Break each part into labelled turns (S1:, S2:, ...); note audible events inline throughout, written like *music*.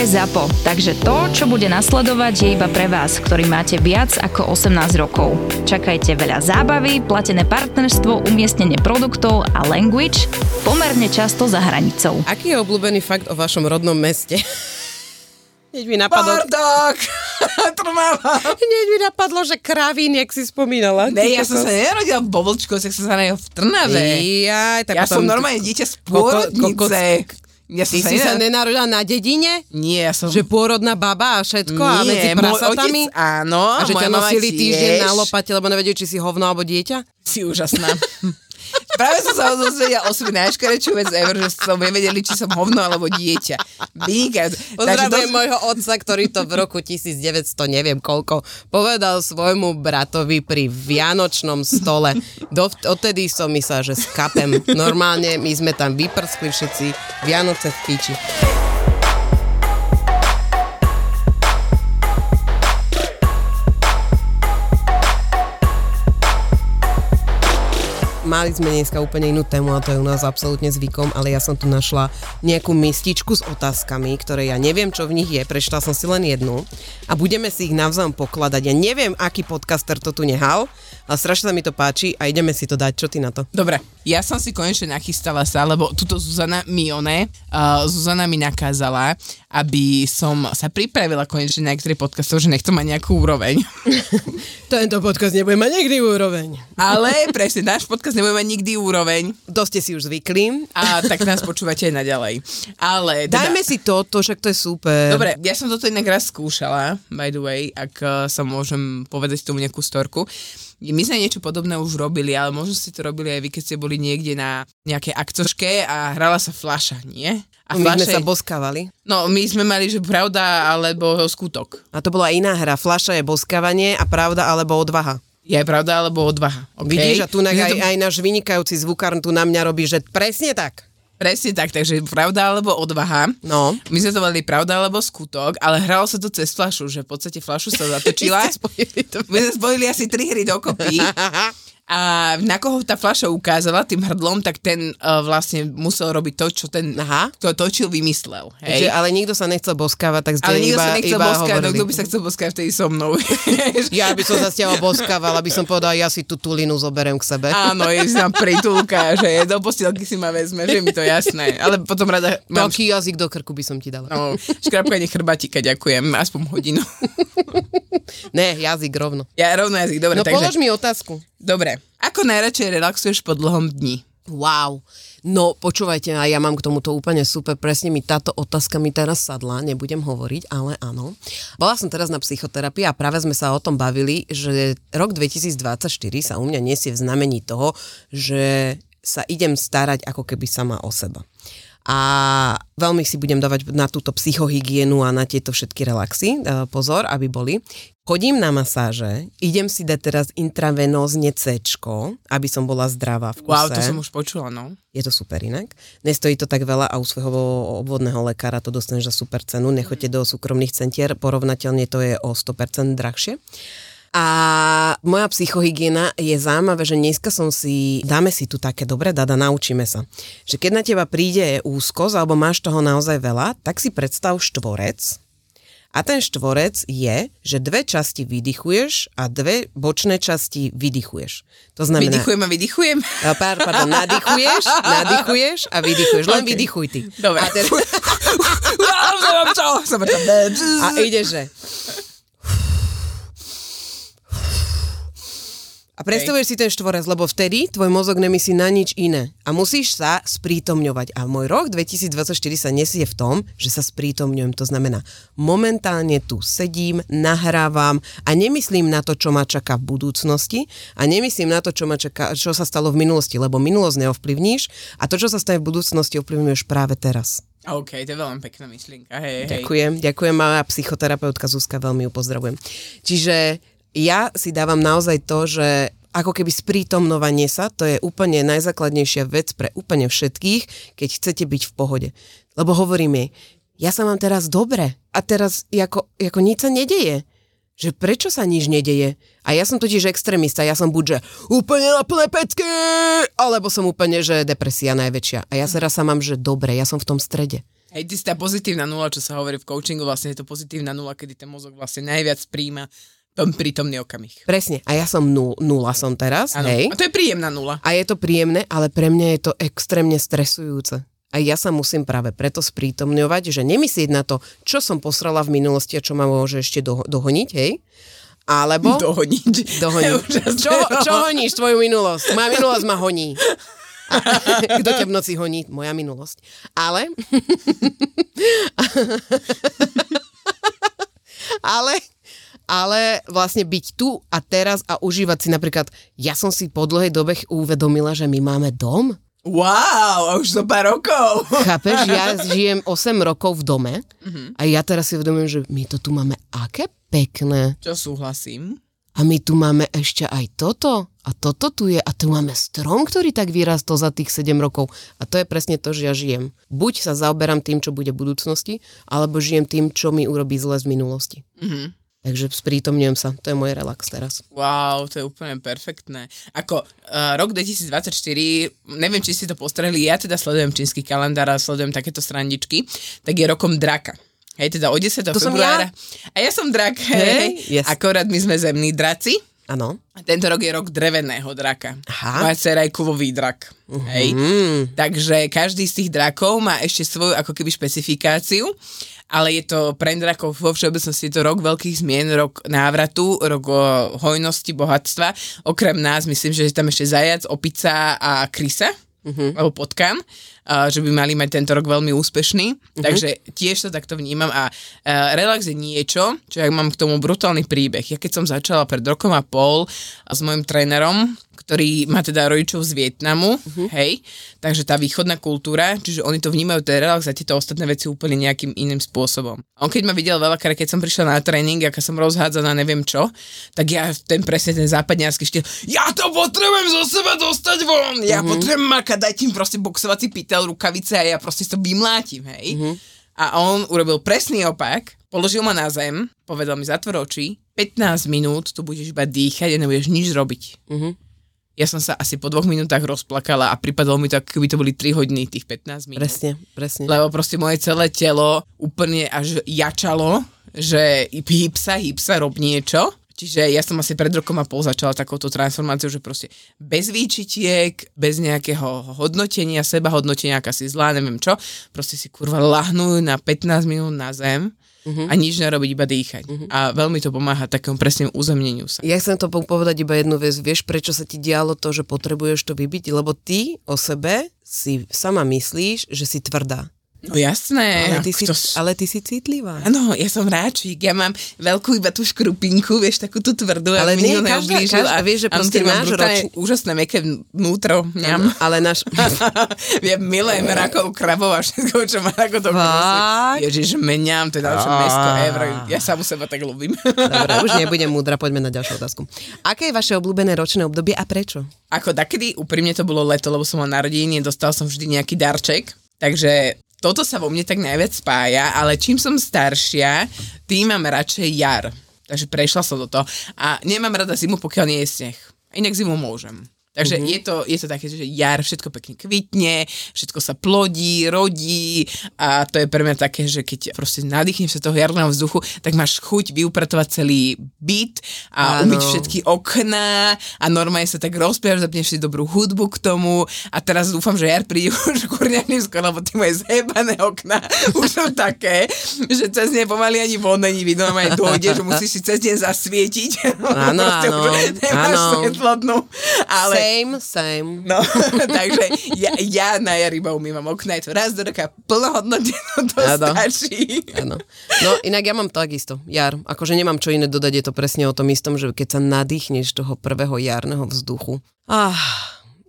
S1: je ZAPO, takže to, čo bude nasledovať, je iba pre vás, ktorý máte viac ako 18 rokov. Čakajte veľa zábavy, platené partnerstvo, umiestnenie produktov a language pomerne často za hranicou.
S2: Aký je obľúbený fakt o vašom rodnom meste? Hneď mi napadlo...
S3: Bardák! Trnava!
S2: Hneď mi napadlo, že *laughs* kravín, jak si spomínala.
S3: Ne, ja som sa nerodila v Bobolčku, ja som sa narodila v Trnave.
S2: Jaj, tak
S3: ja
S2: potom...
S3: som normálne dieťa z
S2: Koko-
S3: pôrodnice. Ja
S2: Ty si sa nenarodila na dedine?
S3: Nie, ja som...
S2: Že pôrodná baba a všetko a medzi prasatami?
S3: otec áno,
S2: a že ťa nosili týždeň
S3: tiež.
S2: na lopate, lebo nevedeli, či si hovno alebo dieťa?
S3: Si úžasná. *laughs* Práve som sa dozvedela o svoj najškarečšiu vec ever, že som nevedeli, či som hovno alebo dieťa. Vynikajúce.
S2: Pozdravujem
S3: to-
S2: môjho otca, ktorý to v roku 1900, neviem koľko, povedal svojmu bratovi pri vianočnom stole. Do, odtedy som myslela, že skapem. Normálne my sme tam vyprskli všetci Vianoce v piči. Mali sme dneska úplne inú tému a to je u nás absolútne zvykom, ale ja som tu našla nejakú mističku s otázkami, ktoré ja neviem, čo v nich je, prečítala som si len jednu a budeme si ich navzájom pokladať. Ja neviem, aký podcaster to tu nehal, ale strašne sa mi to páči a ideme si to dať. Čo ty na to?
S3: Dobre, ja som si konečne nachystala sa, lebo tuto Zuzana Mione, uh, Zuzana mi nakázala, aby som sa pripravila konečne na niektorý podcastov, že nechcem mať nejakú úroveň. *laughs*
S2: Tento podcast nebude mať nikdy úroveň.
S3: Ale presne, náš podcast nebude mať nikdy úroveň
S2: To ste si už zvykli.
S3: a tak nás počúvate aj naďalej. Ale teda,
S2: Dajme si toto, však to je super.
S3: Dobre, ja som toto inak raz skúšala, by the way, ak uh, sa môžem povedať tomu nejakú storku. My sme niečo podobné už robili, ale možno ste to robili aj vy, keď ste boli niekde na nejakej akcoške a hrala sa fľaša, nie? A
S2: My sme
S3: fľaša-
S2: sa boskávali.
S3: No, my sme mali, že pravda alebo skutok.
S2: A to bola iná hra. Flaša je boskávanie a pravda alebo odvaha.
S3: Je pravda alebo odvaha. Okay?
S2: Vidíš, a tu
S3: sme
S2: aj,
S3: to-
S2: aj náš vynikajúci zvukár tu na mňa robí, že presne tak.
S3: Presne tak, takže pravda alebo odvaha.
S2: No.
S3: My sme to mali pravda alebo skutok, ale hralo sa to cez flašu, že v podstate flašu sa *laughs* zatočila. My sme spojili asi tri hry dokopy. *laughs* A na koho tá fľaša ukázala tým hrdlom, tak ten uh, vlastne musel robiť to, čo ten,
S2: Aha.
S3: kto točil, vymyslel. Hej?
S2: ale nikto sa nechcel boskávať, tak
S3: ale nikto
S2: iba,
S3: sa nechcel boskať, no kto by sa chcel boskať vtedy so mnou.
S2: Ja by som sa s tebou boskával, aby som povedal, ja si tú tulinu zoberiem k sebe.
S3: Áno, je tam pritulka, že do postielky si ma vezme, že mi to jasné. Ale potom rada mám
S2: Taký jazyk do krku by som ti dala.
S3: no, škrapkanie chrbatika, ďakujem, aspoň hodinu. *laughs*
S2: Ne, jazyk rovno.
S3: Ja rovno jazyk, dobre,
S2: No
S3: takže...
S2: polož mi otázku.
S3: Dobre, ako najradšej relaxuješ po dlhom dni?
S2: Wow. No počúvajte, ja mám k tomuto úplne super, presne mi táto otázka mi teraz sadla, nebudem hovoriť, ale áno. Bola som teraz na psychoterapii a práve sme sa o tom bavili, že rok 2024 sa u mňa nesie v znamení toho, že sa idem starať ako keby sama o seba. A veľmi si budem dávať na túto psychohygienu a na tieto všetky relaxy e, pozor, aby boli. Chodím na masáže, idem si dať teraz intravenózne C, aby som bola zdravá v kuse.
S3: Wow, to som už počula, no.
S2: Je to super inak. Nestojí to tak veľa a u svojho obvodného lekára to dostaneš za super cenu. Nechoďte do súkromných centier, porovnateľne to je o 100% drahšie. A moja psychohygiena je zaujímavé, že dneska som si, dáme si tu také dobre, dada, naučíme sa. Že keď na teba príde úzkosť, alebo máš toho naozaj veľa, tak si predstav štvorec, a ten štvorec je, že dve časti vydychuješ a dve bočné časti vydychuješ. To znamená...
S3: Vydychujem a vydychujem.
S2: A Pár, pardon, nadýchuješ, nadýchuješ a vydychuješ. Len
S3: Ok.
S2: vydychuj ty.
S3: Dobre.
S2: A, ten, a ide, že... A predstavuješ si ten štvorec, lebo vtedy tvoj mozog nemyslí na nič iné. A musíš sa sprítomňovať. A môj rok 2024 sa nesie v tom, že sa sprítomňujem. To znamená, momentálne tu sedím, nahrávam a nemyslím na to, čo ma čaká v budúcnosti a nemyslím na to, čo, ma čaká, čo sa stalo v minulosti, lebo minulosť neovplyvníš a to, čo sa stane v budúcnosti, ovplyvňuješ práve teraz.
S3: OK, to je veľmi pekná myšlienka. Hej, hej.
S2: Ďakujem, ďakujem, moja psychoterapeutka Zuzka, veľmi ju pozdravujem. Čiže ja si dávam naozaj to, že ako keby sprítomnovanie sa, to je úplne najzákladnejšia vec pre úplne všetkých, keď chcete byť v pohode. Lebo hovorím jej, ja sa mám teraz dobre a teraz ako, ako nič sa nedeje. Že prečo sa nič nedeje? A ja som totiž extrémista, ja som buď, že úplne na plné pecky, alebo som úplne, že depresia najväčšia. A ja sa sa mám, že dobre, ja som v tom strede.
S3: Hej, ty si tá pozitívna nula, čo sa hovorí v coachingu, vlastne je to pozitívna nula, kedy ten mozog vlastne najviac príjma prítomný okamih.
S2: Presne. A ja som nul, nula som teraz,
S3: Áno.
S2: hej.
S3: A to je príjemná nula.
S2: A je to príjemné, ale pre mňa je to extrémne stresujúce. A ja sa musím práve preto sprítomňovať, že nemyslieť na to, čo som posrala v minulosti a čo ma môže ešte do, dohoniť, hej? Alebo... *laughs*
S3: Dohoniť.
S2: Dohoniť. *laughs* Čo, čo honíš tvoju minulosť? Moja minulosť ma honí. *laughs* Kto ťa v noci honí? Moja minulosť. Ale... ale... Ale vlastne byť tu a teraz a užívať si napríklad, ja som si po dlhej dobe uvedomila, že my máme dom.
S3: Wow, a už zo pár rokov.
S2: Chápeš, ja *laughs* žijem 8 rokov v dome a ja teraz si uvedomujem, že my to tu máme aké pekné.
S3: Čo súhlasím.
S2: A my tu máme ešte aj toto. A toto tu je. A tu máme strom, ktorý tak vyrastol za tých 7 rokov. A to je presne to, že ja žijem. Buď sa zaoberám tým, čo bude v budúcnosti, alebo žijem tým, čo mi urobí zle z minulosti.
S3: Mhm.
S2: Takže sprítomňujem sa. To je môj relax teraz.
S3: Wow, to je úplne perfektné. Ako uh, rok 2024, neviem, či si to postrehli, ja teda sledujem čínsky kalendár a sledujem takéto srandičky, tak je rokom draka. Hej, teda od 10.
S2: To som
S3: februára. A ja som drak, hej.
S2: Hej, yes.
S3: Akorát my sme zemní draci.
S2: Áno.
S3: A tento rok je rok dreveného draka.
S2: Aha.
S3: Moja dcera je kovový drak. Hej.
S2: Mm.
S3: Takže každý z tých drakov má ešte svoju ako keby špecifikáciu, ale je to pre drakov vo všeobecnosti je to rok veľkých zmien, rok návratu, rok o hojnosti, bohatstva. Okrem nás myslím, že je tam ešte zajac, opica a krysa. Uh-huh. alebo potkan, a že by mali mať tento rok veľmi úspešný. Uh-huh. Takže tiež to takto vnímam a, a relax je niečo, čo ja mám k tomu brutálny príbeh. Ja keď som začala pred rokom a pol s mojim trénerom, ktorý má teda rodičov z Vietnamu, uh-huh. hej, takže tá východná kultúra, čiže oni to vnímajú ten relax a tieto ostatné veci úplne nejakým iným spôsobom. On keď ma videl veľakrát, keď som prišla na tréning, aká som rozhádzaná, neviem čo, tak ja ten presne ten západňarský štýl, ja to potrebujem zo seba dostať von, ja uh-huh. potrebujem makať, dajte mi proste boxovací pytel, rukavice a ja proste to vymlátim, hej. Uh-huh. A on urobil presný opak, položil ma na zem, povedal mi zatvor oči, 15 minút tu budeš iba dýchať a nebudeš nič robiť.
S2: Uh-huh.
S3: Ja som sa asi po dvoch minútach rozplakala a pripadalo mi to, ako keby to boli 3 hodiny tých 15 minút.
S2: Presne, presne.
S3: Lebo proste moje celé telo úplne až jačalo, že hýb sa, hýb sa, rob niečo. Čiže ja som asi pred rokom a pol začala takouto transformáciou, že proste bez výčitiek, bez nejakého hodnotenia, seba hodnotenia, aká si zlá, neviem čo, proste si kurva lahnú na 15 minút na zem uh-huh. a nič nerobiť, iba dýchať. Uh-huh. A veľmi to pomáha takému presnému uzemneniu sa.
S2: Ja chcem to povedať iba jednu vec. Vieš, prečo sa ti dialo to, že potrebuješ to vybiť? Lebo ty o sebe si sama myslíš, že si tvrdá.
S3: No jasné.
S2: Ale ty, si,
S3: to...
S2: ale ty si citlivá.
S3: Áno, ja som ráčik, ja mám veľkú iba tú škrupinku, vieš, takú tú tvrdú,
S2: ale nie, každá, každá, vieš, že proste náš roč...
S3: úžasné meké vnútro. Mňam.
S2: Ale náš... *laughs*
S3: ja milujem rakov, krabov a všetko, čo má ako to? Ježiš, meniam, to je ďalšie mesko ever. Ja sa u seba tak ľúbim.
S2: Dobre, už *laughs* nebudem múdra, poďme na ďalšiu otázku. Aké je vaše obľúbené ročné obdobie a prečo?
S3: Ako takedy, úprimne to bolo leto, lebo som mal narodeniny, dostal som vždy nejaký darček, takže toto sa vo mne tak najviac spája, ale čím som staršia, tým mám radšej jar. Takže prešla som do toho. A nemám rada zimu, pokiaľ nie je sneh. Inak zimu môžem. Takže mm-hmm. je, to, je to také, že jar, všetko pekne kvitne, všetko sa plodí, rodí a to je pre mňa také, že keď proste nadýchneš sa toho jarného vzduchu, tak máš chuť vyupratovať celý byt a
S2: Áno.
S3: umyť všetky okná a normálne sa tak rozpievaš, zapneš si dobrú hudbu k tomu a teraz dúfam, že jar príde *laughs* už kurňaným skoro, lebo tie moje zhebané okná *laughs* už sú také, že cez ne pomaly ani von není vidno, normálne dojde, že musíš si cez deň zasvietiť. *laughs*
S2: Áno, áno,
S3: už Nemáš
S2: áno.
S3: svetlotnú, ale
S2: Same, same.
S3: No, *laughs* takže ja, ja na jar iba umývam okna, je to raz do roka plnohodnotne, no to
S2: Áno.
S3: stačí.
S2: Áno. No inak ja mám takisto, jar. Akože nemám čo iné dodať, je to presne o tom istom, že keď sa nadýchneš toho prvého jarného vzduchu, ah,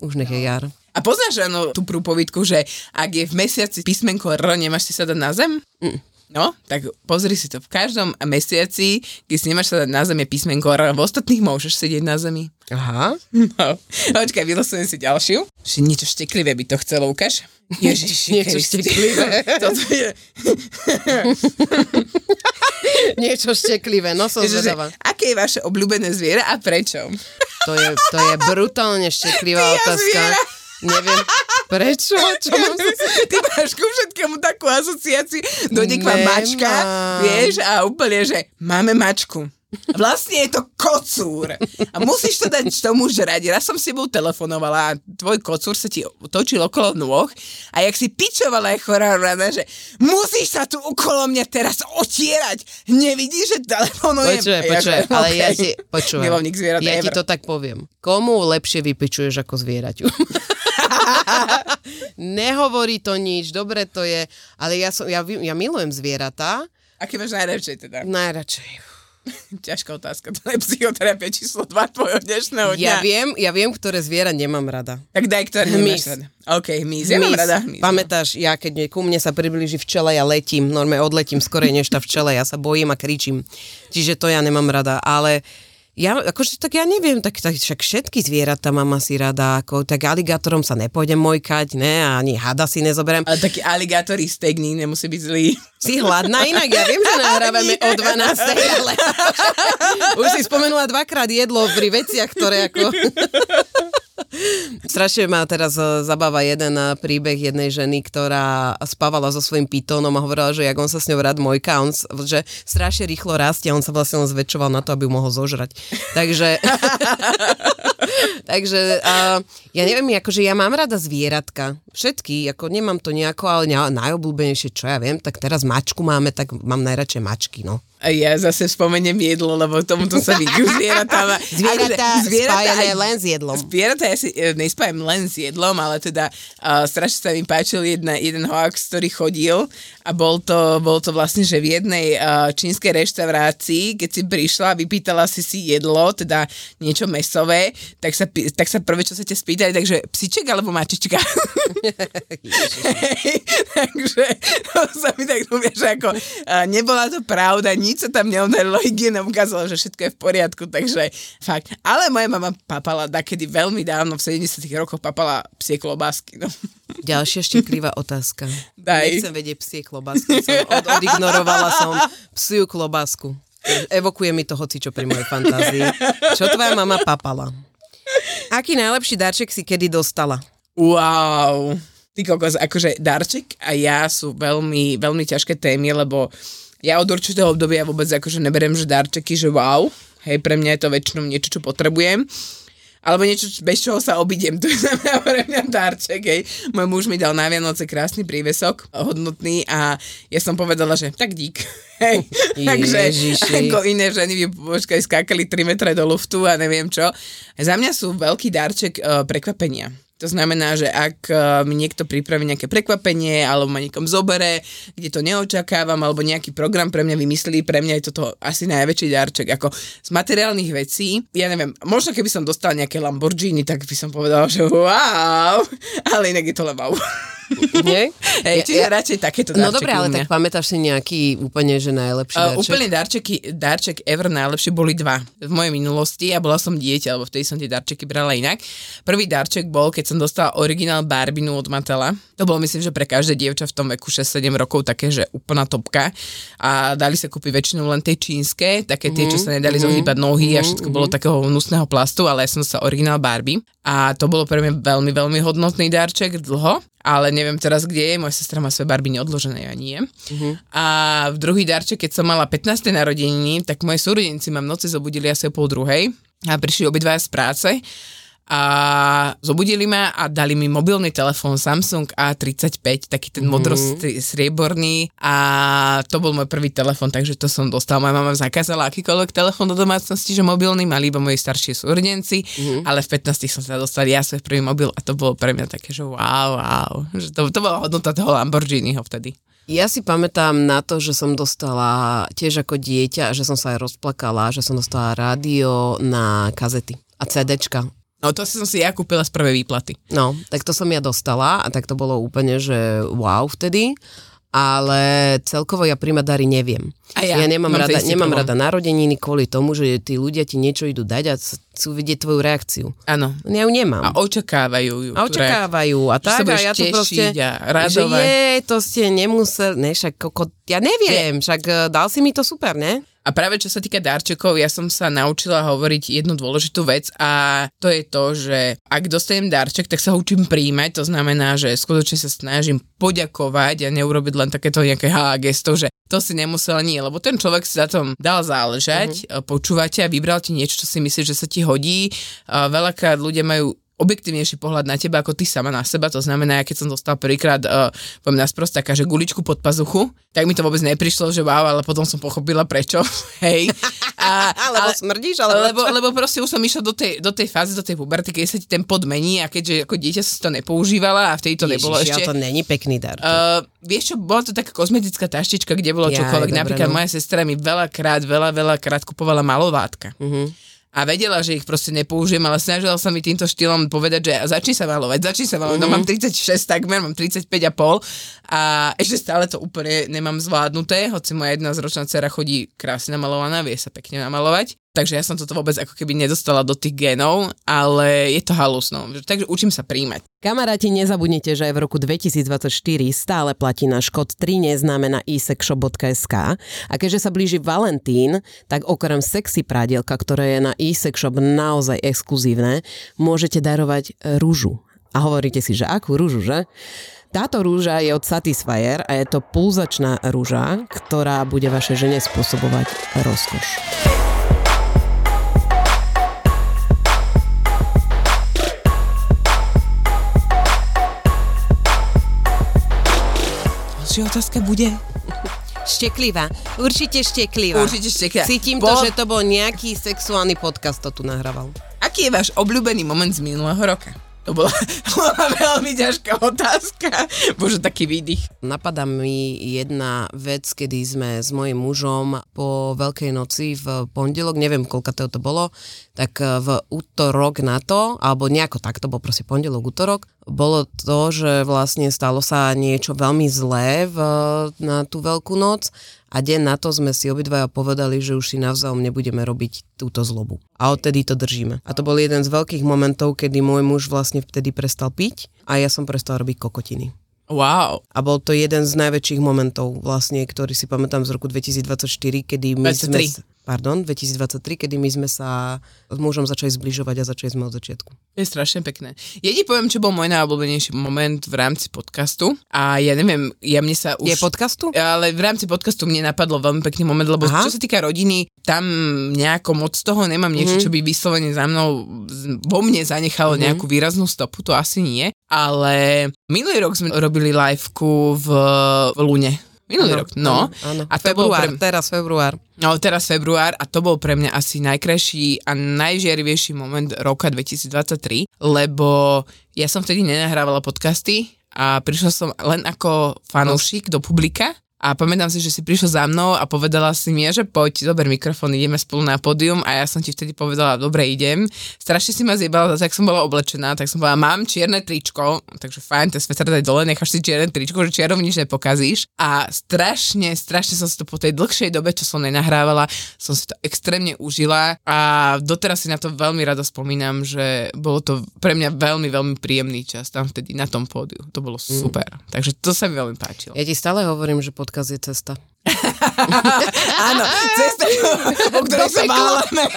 S2: už nech je jar.
S3: A poznáš áno, tú prúpovidku, že ak je v mesiaci písmenko R, nemáš si sa dať na zem?
S2: Mm.
S3: No, tak pozri si to. V každom mesiaci, keď si nemáš sa dať na zem, je písmenko R. V ostatných môžeš sedieť na zemi.
S2: Aha.
S3: No. Počkaj, vylosujem si ďalšiu. Že niečo šteklivé by to chcelo, ukáž. Ježiši, *laughs*
S2: Niečo šteklivé. *laughs*
S3: Toto je... *laughs*
S2: Niečo šteklivé, no som
S3: Ježiš, že,
S2: zvedavá.
S3: aké je vaše obľúbené zviera a prečo?
S2: To je, to je brutálne šteklivá
S3: Ja
S2: otázka.
S3: zviera.
S2: Neviem, prečo? Čo mám.
S3: Ty máš ku všetkému takú asociáciu, dojde k vám mačka, vieš, a úplne, že máme mačku. Vlastne je to kocúr. A musíš to dať tomu žrať. Raz som si bol telefonovala a tvoj kocúr sa ti točil okolo nôh a jak si pičovala je chorá rana, že musíš sa tu okolo mňa teraz otierať. Nevidíš, že telefonujem?
S2: Počuj,
S3: A ja,
S2: počuj,
S3: že,
S2: ale ja
S3: okej.
S2: ti, počuj,
S3: Milovník zvierat
S2: ja ti
S3: ever.
S2: to tak poviem. Komu lepšie vypičuješ ako zvieraťu? *laughs* Nehovorí to nič, dobre to je, ale ja, som, ja, ja milujem zvieratá,
S3: Aké máš najradšej teda?
S2: najradšej. *laughs*
S3: Ťažká otázka. To je psychoterapia číslo 2 tvojho dnešného dňa.
S2: Ja viem, ja viem, ktoré zviera nemám rada.
S3: Tak daj, ktoré
S2: Hmyz.
S3: nemáš rada. OK, hmyz. Ja mám rada hmyz. no.
S2: Pamätáš, ja keď ku mne sa priblíži včela, ja letím, normálne odletím skorej než tá včela, ja sa bojím a kričím. Čiže to ja nemám rada, ale ja, akože tak ja neviem, tak, tak však všetky zvieratá mám asi rada, ako, tak aligátorom sa nepôjdem mojkať, ne, a ani hada si nezoberiem.
S3: Ale taký aligátorý steak ní nemusí byť zlý.
S2: Si hladná inak? Ja viem, že nahrávame o 12, ale *laughs* už si spomenula dvakrát jedlo pri veciach, ktoré ako... Strašne ma teraz eh, zabáva jeden eh, príbeh jednej ženy, ktorá spávala so svojím pitónom a hovorila, že jak on sa s ňou rád mojka, on, že strašne rýchlo rastie a on sa vlastne zväčšoval na to, aby ju mohol zožrať. Takže... *laughs* Takže uh, ja neviem, akože ja mám rada zvieratka. Všetky, ako nemám to nejako, ale ne, najobľúbenejšie, čo ja viem, tak teraz mačku máme, tak mám najradšej mačky, no.
S3: A ja zase spomeniem jedlo, lebo tomuto sa vidí *laughs* zvieratá.
S2: Zvieratá, spájané
S3: aj-
S2: len s jedlom.
S3: Zvieratá ja si e, nespájam len s jedlom, ale teda uh, strašne sa mi páčil jedna, jeden hoax, ktorý chodil a bol to, bol to vlastne, že v jednej uh, čínskej reštaurácii, keď si prišla a vypýtala si si jedlo, teda niečo mesové, tak sa, tak sa prvé, čo sa ťa spýtali, takže psiček alebo mačička? *laughs* *laughs* Takže to sa mi tak ľúbia, že ako uh, nebola to pravda, nič sa tam neodarilo, *laughs* hygiena ukázala, že všetko je v poriadku, takže fakt. Ale moja mama papala takedy veľmi dávno, v 70 rokoch papala psie klobásky, no. *laughs*
S2: Ďalšia šteklivá otázka.
S3: Daj.
S2: Nechcem vedieť psie klobásky. Som od, odignorovala som psiu klobásku. Evokuje mi to hocičo pri mojej fantázii. Čo tvoja mama papala? Aký najlepší darček si kedy dostala?
S3: Wow. Ty kokos, akože darček a ja sú veľmi, veľmi ťažké témy, lebo ja od určitého obdobia vôbec akože neberiem, že darčeky, že wow. Hej, pre mňa je to väčšinou niečo, čo potrebujem. Alebo niečo, bez čoho sa obidem. *laughs* To je znamená pre mňa darček, hej. Môj muž mi dal na Vianoce krásny prívesok, hodnotný a ja som povedala, že tak dík. *laughs* Hej. *laughs* Takže ako iné ženy by počkaj skákali 3 metre do luftu a neviem čo. Za mňa sú veľký darček uh, prekvapenia. To znamená, že ak uh, mi niekto pripraví nejaké prekvapenie alebo ma niekam zobere, kde to neočakávam, alebo nejaký program pre mňa vymyslí, pre mňa je toto asi najväčší darček. Ako z materiálnych vecí, ja neviem, možno keby som dostal nejaké Lamborghini, tak by som povedal, že wow, *laughs* ale inak je to len wow.
S2: Nie?
S3: Hej, čiže radšej takéto darčeky
S2: No dobre, ale tak pamätáš si nejaký úplne, že najlepší
S3: Uh,
S2: darček?
S3: úplne darčeky, darček ever najlepšie boli dva v mojej minulosti a bola som dieťa, lebo vtedy som tie darčeky brala inak. Prvý darček bol, keď som dostala originál Barbinu od Matela. To bolo myslím, že pre každé dievča v tom veku 6-7 rokov také, že úplná topka. A dali sa kúpiť väčšinou len tie čínske, také tie, čo sa nedali zohýbať nohy a všetko bolo takého hnusného plastu, ale ja som sa originál Barbie. A to bolo pre mňa veľmi, veľmi hodnotný darček dlho, ale neviem teraz, kde je. Moja sestra má svoje Barbie neodložené, ja nie. A v druhý darček, keď som mala 15. narodeniny, tak moje súrodenci ma v noci zobudili asi o pol druhej a prišli obidvaja z práce a zobudili ma a dali mi mobilný telefón Samsung A35, taký ten mm-hmm. modro-strieborný a to bol môj prvý telefón, takže to som dostala. Moja mama zakázala akýkoľvek telefón do domácnosti, že mobilný, mali iba moji staršie súrodenci, mm-hmm. ale v 15 som sa dostal ja svoj prvý mobil a to bolo pre mňa také, že wow, wow. Že to, to bola hodnota toho Lamborghiniho vtedy.
S2: Ja si pamätám na to, že som dostala tiež ako dieťa, že som sa aj rozplakala, že som dostala rádio na kazety a CDčka.
S3: No to som si ja kúpila z prvej výplaty.
S2: No, tak to som ja dostala a tak to bolo úplne, že wow vtedy, ale celkovo ja príjmať dary neviem.
S3: A ja,
S2: ja nemám,
S3: mám
S2: rada, nemám rada narodeniny kvôli tomu, že tí ľudia ti niečo idú dať a chcú vidieť tvoju reakciu.
S3: Áno.
S2: Ja ju nemám.
S3: A očakávajú ju.
S2: A očakávajú a
S3: Že
S2: tak a ja to proste,
S3: a
S2: že
S3: radovať.
S2: je, to ste nemuseli, ne, však koko, ja neviem, však eh, dal si mi to super, ne?
S3: A práve čo sa týka darčekov, ja som sa naučila hovoriť jednu dôležitú vec a to je to, že ak dostanem darček, tak sa ho učím príjmať, to znamená, že skutočne sa snažím poďakovať a neurobiť len takéto nejaké ha gesto, že to si nemusel nie, lebo ten človek si za tom dal záležať, uh-huh. počúvate a vybral ti niečo, čo si myslíš, že sa ti hodí. Veľakrát ľudia majú objektívnejší pohľad na teba ako ty sama na seba. To znamená, keď som dostal prvýkrát, uh, poviem nás proste taká, že guličku pod pazuchu, tak mi to vôbec neprišlo, že wow, ale potom som pochopila prečo. *laughs* Hej.
S2: A, *laughs* lebo ale, smrdíš, ale
S3: lebo, lebo proste už som išla do tej, do tej fázy, do tej puberty, keď sa ti ten pod mení a keďže ako dieťa si to nepoužívala a vtedy to Ježiš, nebolo ešte.
S2: to není pekný dar.
S3: Uh, vieš čo, bola to taká kozmetická taštička, kde bolo ja, čokoľvek. Napríklad no. moja sestra mi veľakrát, veľa, veľa krát kupovala malovátka. Uh-huh a vedela, že ich proste nepoužijem, ale snažila sa mi týmto štýlom povedať, že začni sa malovať, začni sa malovať, mm-hmm. no mám 36 takmer, mám 35 a pol. A ešte stále to úplne nemám zvládnuté, hoci moja jedna zročná dcera chodí krásne namalovaná, vie sa pekne namalovať, Takže ja som toto vôbec ako keby nedostala do tých genov, ale je to halus, no. Takže učím sa príjmať.
S2: Kamaráti, nezabudnite, že aj v roku 2024 stále platí náš kód 3 neznáme na isexshop.sk a keďže sa blíži Valentín, tak okrem sexy prádielka, ktoré je na isexshop naozaj exkluzívne, môžete darovať rúžu. A hovoríte si, že akú rúžu, že? Táto rúža je od Satisfyer a je to pulzačná rúža, ktorá bude vaše žene spôsobovať rozkoš.
S3: Ďalšia otázka bude?
S2: Šteklivá. Určite šteklivá.
S3: Určite šteklivá.
S2: Cítim bol... to, že to bol nejaký sexuálny podcast, to tu nahrával.
S3: Aký je váš obľúbený moment z minulého roka? To bola, *laughs* bola veľmi ťažká otázka. Bože, taký výdych.
S2: Napadá mi jedna vec, kedy sme s mojim mužom po Veľkej noci v pondelok, neviem koľka to bolo, tak v útorok na to, alebo nejako tak, to bol proste pondelok, útorok, bolo to, že vlastne stalo sa niečo veľmi zlé v, na tú Veľkú noc a deň na to sme si obidvaja povedali, že už si navzájom nebudeme robiť túto zlobu. A odtedy to držíme. A to bol jeden z veľkých momentov, kedy môj muž vlastne vtedy prestal piť a ja som prestal robiť kokotiny.
S3: Wow.
S2: A bol to jeden z najväčších momentov vlastne, ktorý si pamätám z roku 2024, kedy my 23. sme pardon, 2023, kedy my sme sa s mužom začali zbližovať a začali sme od začiatku.
S3: Je strašne pekné. Jedi poviem, čo bol môj najobľúbenejší moment v rámci podcastu a ja neviem, ja mne sa už...
S2: Je podcastu?
S3: Ale v rámci podcastu mne napadlo veľmi pekný moment, lebo Aha. čo sa týka rodiny, tam nejako moc toho nemám niečo, mm-hmm. čo by vyslovene za mnou, vo mne zanechalo mm-hmm. nejakú výraznú stopu, to asi nie. Ale minulý rok sme robili liveku v, v Lune Minulý ano, rok, no.
S2: Áno, A to február, bol pre... teraz február.
S3: No, teraz február a to bol pre mňa asi najkrajší a najžiarivejší moment roka 2023, lebo ja som vtedy nenahrávala podcasty a prišla som len ako fanúšik do publika a pamätám si, že si prišla za mnou a povedala si mi, že poď, dober mikrofón, ideme spolu na pódium a ja som ti vtedy povedala, dobre, idem. Strašne si ma zjebala, tak som bola oblečená, tak som povedala, mám čierne tričko, takže fajn, ten svetr daj dole, necháš si čierne tričko, že čiarom nič nepokazíš. A strašne, strašne som si to po tej dlhšej dobe, čo som nenahrávala, som si to extrémne užila a doteraz si na to veľmi rada spomínam, že bolo to pre mňa veľmi, veľmi príjemný čas tam vtedy na tom pódiu. To bolo mm. super. Mm. Takže to sa mi veľmi páčilo.
S2: Ja ti stále hovorím, že pod podcast je cesta. *laughs*
S3: Áno, cesta, o ktorej sa málame.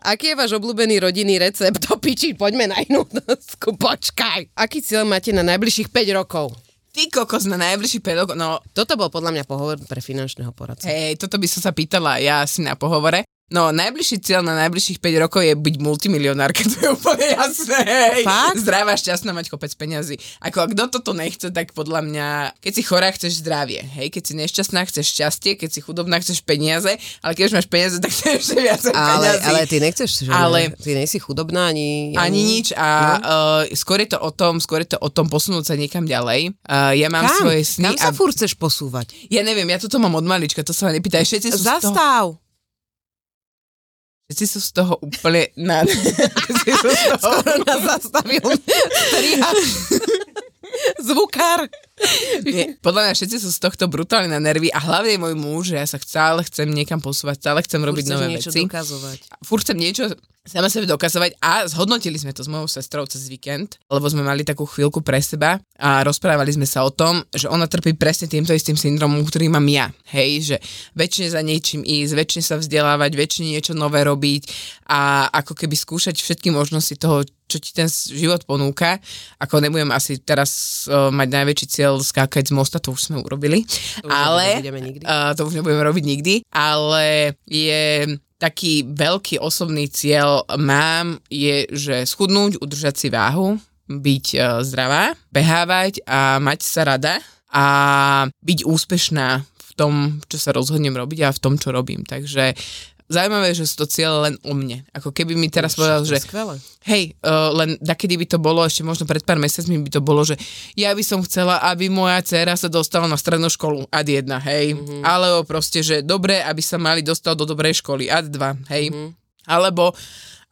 S2: Aký je váš obľúbený rodinný recept? To piči, poďme na inú dosku, počkaj. Aký cieľ máte na najbližších 5 rokov?
S3: Ty kokos na najbližší 5 rokov, no...
S2: Toto bol podľa mňa pohovor pre finančného poradcu.
S3: Hej, toto by som sa pýtala ja asi na pohovore. No, najbližší cieľ na najbližších 5 rokov je byť multimilionárka, *laughs* to je úplne jasné.
S2: Fakt?
S3: Zdravá, šťastná, mať kopec peňazí. Ako ak kto toto nechce, tak podľa mňa, keď si chorá, chceš zdravie. Hej, keď si nešťastná, chceš šťastie, keď si chudobná, chceš peniaze, ale keď už máš peniaze, tak chceš ešte viac
S2: ale,
S3: peniazy.
S2: Ale ty nechceš, že ale, ty nejsi chudobná ani...
S3: Ani, ani nič a no? uh, skôr je to o tom, skôr je to o tom posunúť sa niekam ďalej. Uh, ja mám
S2: Kam?
S3: svoje sny.
S2: Kam sa a... furt chceš posúvať?
S3: Ja neviem, ja toto mám od malička, to sa ma nepýtaj. Všetci sú
S2: Zastav!
S3: Všetci sú z toho úplne na... *laughs*
S2: sú z toho... Skoro nás zastavil *laughs* Zvukár.
S3: Nie, podľa mňa všetci sú z tohto brutálne na nervy a hlavne môj muž, že ja sa stále chcem niekam posúvať, stále chcem robiť nové
S2: niečo
S3: veci.
S2: dokazovať.
S3: Furt chcem niečo sama sebe dokazovať a zhodnotili sme to s mojou sestrou cez víkend, lebo sme mali takú chvíľku pre seba a rozprávali sme sa o tom, že ona trpí presne týmto istým syndromom, ktorý mám ja. Hej, že väčšine za niečím ísť, väčšine sa vzdelávať, väčšine niečo nové robiť a ako keby skúšať všetky možnosti toho, čo ti ten život ponúka. Ako nebudem asi teraz uh, mať najväčší cieľ skákať z mosta, to už sme urobili.
S2: To už
S3: ale,
S2: nikdy.
S3: Uh, to už nebudeme robiť nikdy, ale je taký veľký osobný cieľ mám je, že schudnúť, udržať si váhu, byť uh, zdravá, behávať a mať sa rada a byť úspešná v tom, čo sa rozhodnem robiť a v tom, čo robím. Takže zaujímavé, že sú to cieľe len o mne. Ako keby mi teraz povedal, že
S2: Skvelé.
S3: hej, uh, len takedy by to bolo, ešte možno pred pár mesiacmi by to bolo, že ja by som chcela, aby moja dcéra sa dostala na strednú školu ad 1, hej. Mm-hmm. Alebo proste, že dobre, aby sa mali dostať do dobrej školy ad 2, hej. Mm-hmm. Alebo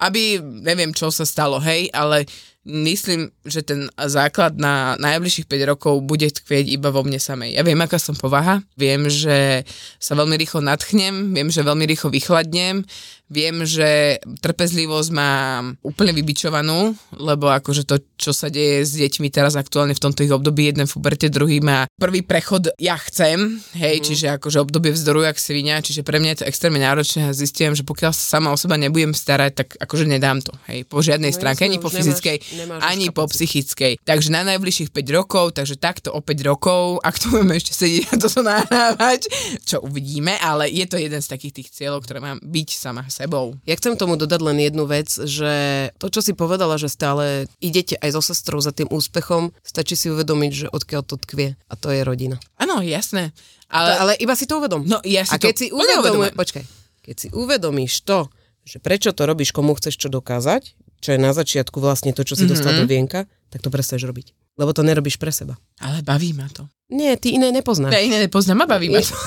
S3: aby, neviem, čo sa stalo, hej, ale myslím, že ten základ na najbližších 5 rokov bude tkvieť iba vo mne samej. Ja viem, aká som povaha, viem, že sa veľmi rýchlo nadchnem, viem, že veľmi rýchlo vychladnem, viem, že trpezlivosť mám úplne vybičovanú, lebo akože to, čo sa deje s deťmi teraz aktuálne v tomto ich období, jeden v uberte, druhý má prvý prechod ja chcem, hej, mm. čiže akože obdobie vzdoru jak svinia, čiže pre mňa je to extrémne náročné a zistím, že pokiaľ sa sama o seba nebudem starať, tak akože nedám to, hej, po žiadnej
S2: No
S3: stránke, ani po fyzickej,
S2: nemáš- nemáš
S3: ani po psychickej. Takže na najbližších 5 rokov, takže takto o 5 rokov, ak tu budeme ešte sedieť a toto nahrávať, čo uvidíme, ale je to jeden z takých tých cieľov, ktoré mám byť sama sebou.
S2: Ja chcem tomu dodať len jednu vec, že to, čo si povedala, že stále idete aj so sestrou za tým úspechom, stačí si uvedomiť, že odkiaľ to tkvie. A to je rodina.
S3: Áno, jasné.
S2: Ale,
S3: Ale,
S2: ale iba si to uvedom.
S3: no ja si
S2: a keď
S3: to
S2: si
S3: uvedomujem.
S2: počkaj, keď si uvedomíš to, že prečo to robíš, komu chceš čo dokázať, čo je na začiatku vlastne to, čo si mm-hmm. dostal
S3: Mhm.
S2: do vienka, tak to prestaneš robiť. Lebo to nerobíš pre seba.
S3: Ale baví ma to.
S2: Nie, ty iné nepoznáš.
S3: Ja iné nepoznám a baví ma to. *laughs*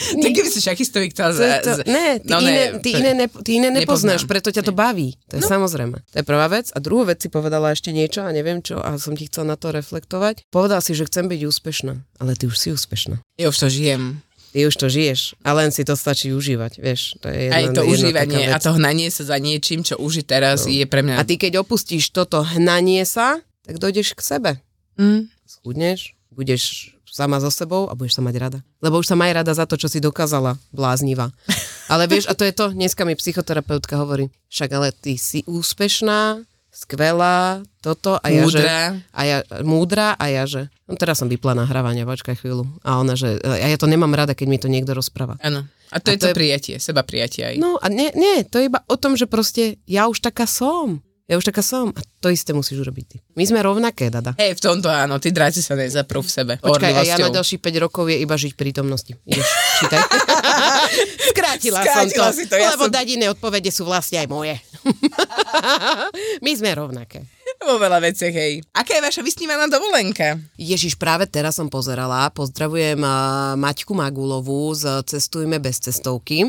S3: tak keby si šachistovi chcel za...
S2: to, ne, ty,
S3: no ne,
S2: iné, ty, iné, ne, ty iné nepoznáš,
S3: nepoznám.
S2: preto ťa to baví. To je no. samozrejme. To je prvá vec. A druhú vec si povedala ešte niečo a neviem čo a som ti chcela na to reflektovať. Povedal si, že chcem byť úspešná, ale ty už si úspešná.
S3: Ja už to žijem.
S2: Ty už to žiješ a len si to stačí užívať, vieš. To je jedna,
S3: Aj to
S2: jedna
S3: užívanie a to hnanie sa za niečím, čo už teraz, je pre mňa...
S2: A ty keď opustíš toto hnanie sa, tak dojdeš k sebe.
S3: Mm.
S2: Schudneš, budeš sama so sebou a budeš sa mať rada. Lebo už sa maj rada za to, čo si dokázala, bláznivá. *laughs* Ale vieš, a to je to, dneska mi psychoterapeutka hovorí, však ale ty si úspešná, skvelá, toto a ja, že,
S3: Múdra.
S2: a ja, múdra a ja, že, no teraz som vypla nahrávania, počkaj chvíľu. A ona, že, a ja to nemám rada, keď mi to niekto rozpráva.
S3: Áno. A to
S2: A
S3: je
S2: to
S3: to
S2: je-
S3: prijatie, seba prijatie aj.
S2: No a nie, nie, to je iba o tom, že proste ja už taká som. Ja už taká som. A to isté musíš urobiť ty. My sme rovnaké, Dada.
S3: Hej, v tomto áno, ty dráci sa nezaprú v sebe.
S2: Počkaj, a ja na ďalších 5 rokov je iba žiť prítomnosti. Ideš, čítaj. Skrátila, *laughs*
S3: Skrátila
S2: som to,
S3: si to, ja
S2: lebo
S3: som-
S2: dať iné odpovede sú vlastne aj moje. *laughs* My sme rovnaké.
S3: Vo veľa veciach, hej. Aká je vaša vysnívaná dovolenka?
S2: Ježiš, práve teraz som pozerala, pozdravujem uh, Maťku Magulovú z Cestujme bez cestovky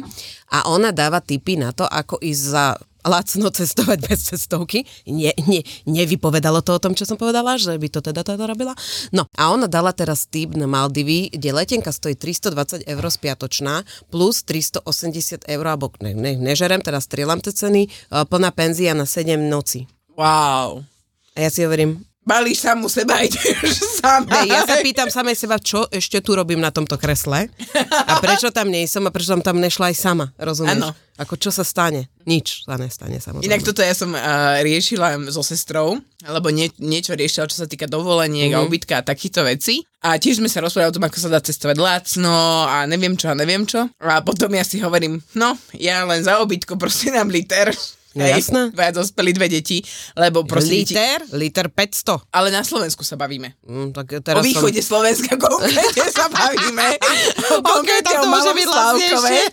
S2: a ona dáva tipy na to, ako ísť za lacno cestovať *laughs* bez cestovky. Nie, nie, nevypovedalo to o tom, čo som povedala, že by to teda táto robila. No a ona dala teraz tip na Maldivy, kde letenka stojí 320 eur spiatočná plus 380 eur, alebo ne, ne, nežerem, teraz strieľam tie ceny, uh, plná penzia na 7 noci.
S3: Wow.
S2: A ja si hovorím,
S3: Balíš samu seba, ideš sama.
S2: Ne, ja sa pýtam samej seba, čo ešte tu robím na tomto kresle a prečo tam nie som a prečo som tam nešla aj sama, rozumieš?
S3: Áno.
S2: Ako čo sa stane? Nič sa nestane, samozrejme.
S3: Inak toto ja som uh, riešila so sestrou, alebo nie, niečo riešila, čo sa týka dovoleniek mm-hmm. a ubytka a takýchto vecí. A tiež sme sa rozprávali o tom, ako sa dá cestovať lacno a neviem čo a neviem čo. A potom ja si hovorím, no, ja len za ubytko prosím nám liter.
S2: No jasné.
S3: Dvaja dospelí, dve deti, lebo prosím ti,
S2: Liter? Liter 500.
S3: ale na Slovensku sa bavíme.
S2: Mm, tak
S3: O
S2: teraz
S3: východe Slovenska konkrétne sa bavíme. *laughs* *laughs* Konkrétne
S2: to *laughs*
S3: o Malom Slavkove.
S2: lacnejšie.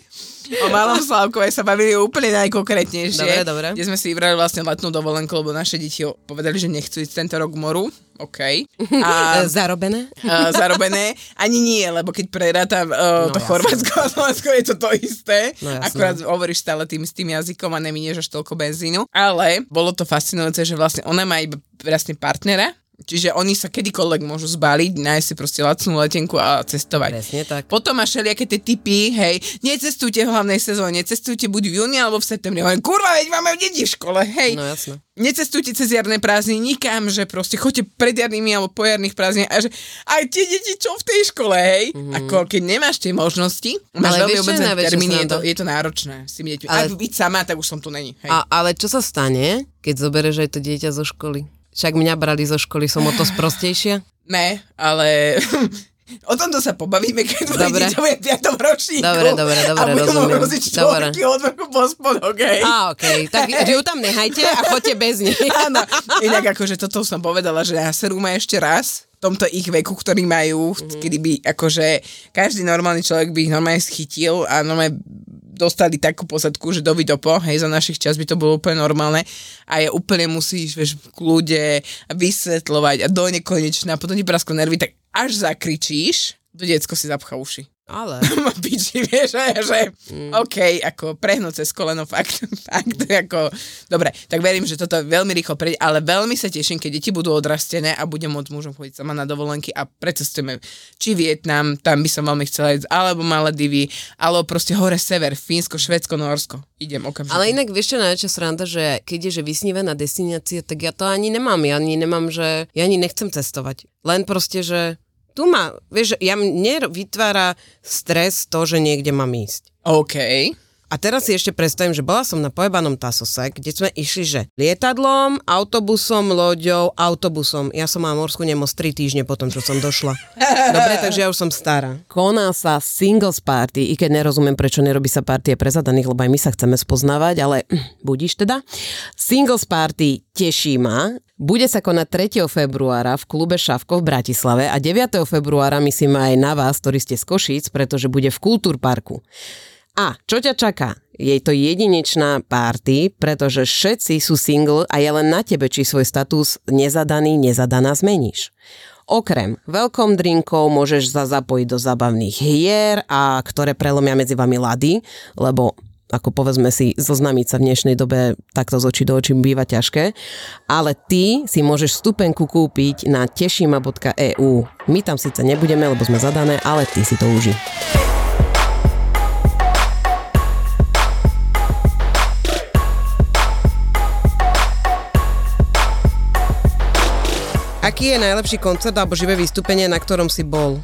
S3: O Malom Slavkove sa bavili úplne
S2: Dobre,
S3: najkonkrétnejšie.
S2: dobre.
S3: Kde sme si vybrali vlastne letnú dovolenku, lebo naše deti povedali, že nechcú ísť tento rok k moru. OK. *laughs* A
S2: e, zarobené.
S3: uh, zarobené. Ani nie, lebo keď prerátam uh,
S2: No,
S3: to. Chorvátsko a Slovensko, je to to isté.
S2: No.
S3: Akurát hovoríš stále tým s tým jazykom a neminieš až toľko benzínu. Ale bolo to fascinujúce, že vlastne ona má iba vlastne partnera, Čiže oni sa kedykoľvek môžu zbaliť, nájsť si proste lacnú letenku a cestovať.
S2: Presne tak.
S3: Potom máš všelijaké tie typy, hej, necestujte v hlavnej sezóne, cestujte buď v júni alebo v septembri. Hovorím, kurva, veď máme deti v škole, hej.
S2: No jasné.
S3: Necestujte cez jarné prázdniny nikam, že proste choďte pred jarnými alebo po jarných prázdninách a že aj tie deti čo v tej škole, hej. Mm-hmm. Ako keď nemáš tie možnosti, máš
S2: Ale
S3: veľmi obmedzené termíny, je to, je to náročné s tými deťmi.
S2: Ale-
S3: Ak byť sama, tak už som tu není, hej.
S2: A, ale čo sa stane, keď zoberieš aj to dieťa zo školy? Však mňa brali zo školy, som o to sprostejšia.
S3: Ne, ale *laughs* o tomto sa pobavíme, keď
S2: Dobre.
S3: dieťa bude v 5. ročníku.
S2: Dobre, dobre, dobre,
S3: a
S2: rozumiem. Dobre.
S3: od vrchu po spodok, hej.
S2: Á, okej, tak *laughs* ju tam nehajte a choďte bez nej. *laughs*
S3: Áno, inak akože toto som povedala, že naserú ma ešte raz v tomto ich veku, ktorý majú, mm-hmm. kedy by akože každý normálny človek by ich normálne schytil a normálne dostali takú posadku, že dovi dopo, hej, za našich čas by to bolo úplne normálne a je úplne musíš, vieš, v kľude vysvetľovať a do nekonečna, potom ti prasklo nervy, tak až zakričíš, to decko si zapcha uši.
S2: Ale. *laughs*
S3: Ma piči, vieš, že, že mm. OK, ako prehnúť cez koleno, fakt, *laughs* fakt, ako, dobre, tak verím, že toto veľmi rýchlo prejde, ale veľmi sa teším, keď deti budú odrastené a budem môcť mužom chodiť sama na dovolenky a precestujeme či Vietnam, tam by som veľmi chcela ísť, alebo Maledivy, alebo proste hore sever, Fínsko, Švedsko, Norsko. Idem okamžite.
S2: Ale inak vieš čo najväčšia sranda, že keď je že vysnívená destinácia, tak ja to ani nemám. Ja ani nemám, že ja ani nechcem cestovať. Len proste, že tu ma, vieš, ja mne vytvára stres to, že niekde mám ísť.
S3: OK.
S2: A teraz si ešte predstavím, že bola som na pojebanom Tasose, kde sme išli, že lietadlom, autobusom, loďou, autobusom. Ja som mala morskú nemoc 3 týždne potom, čo som došla. *laughs* Dobre, takže ja už som stará. Koná sa singles party, i keď nerozumiem, prečo nerobí sa party pre zadaných, lebo aj my sa chceme spoznávať, ale *clears throat* budíš teda. Singles party teší ma. Bude sa konať 3. februára v klube Šavko v Bratislave a 9. februára myslím aj na vás, ktorí ste z Košíc, pretože bude v Kultúrparku. A čo ťa čaká? Je to jedinečná party, pretože všetci sú single a je len na tebe, či svoj status nezadaný, nezadaná zmeníš. Okrem welcome drinkov môžeš sa zapojiť do zábavných hier, a ktoré prelomia medzi vami lady, lebo ako povedzme si, zoznamiť sa v dnešnej dobe takto z očí do očí býva ťažké, ale ty si môžeš vstupenku kúpiť na tešima.eu. My tam síce nebudeme, lebo sme zadané, ale ty si to uži. Aký je najlepší koncert alebo živé vystúpenie, na ktorom si bol?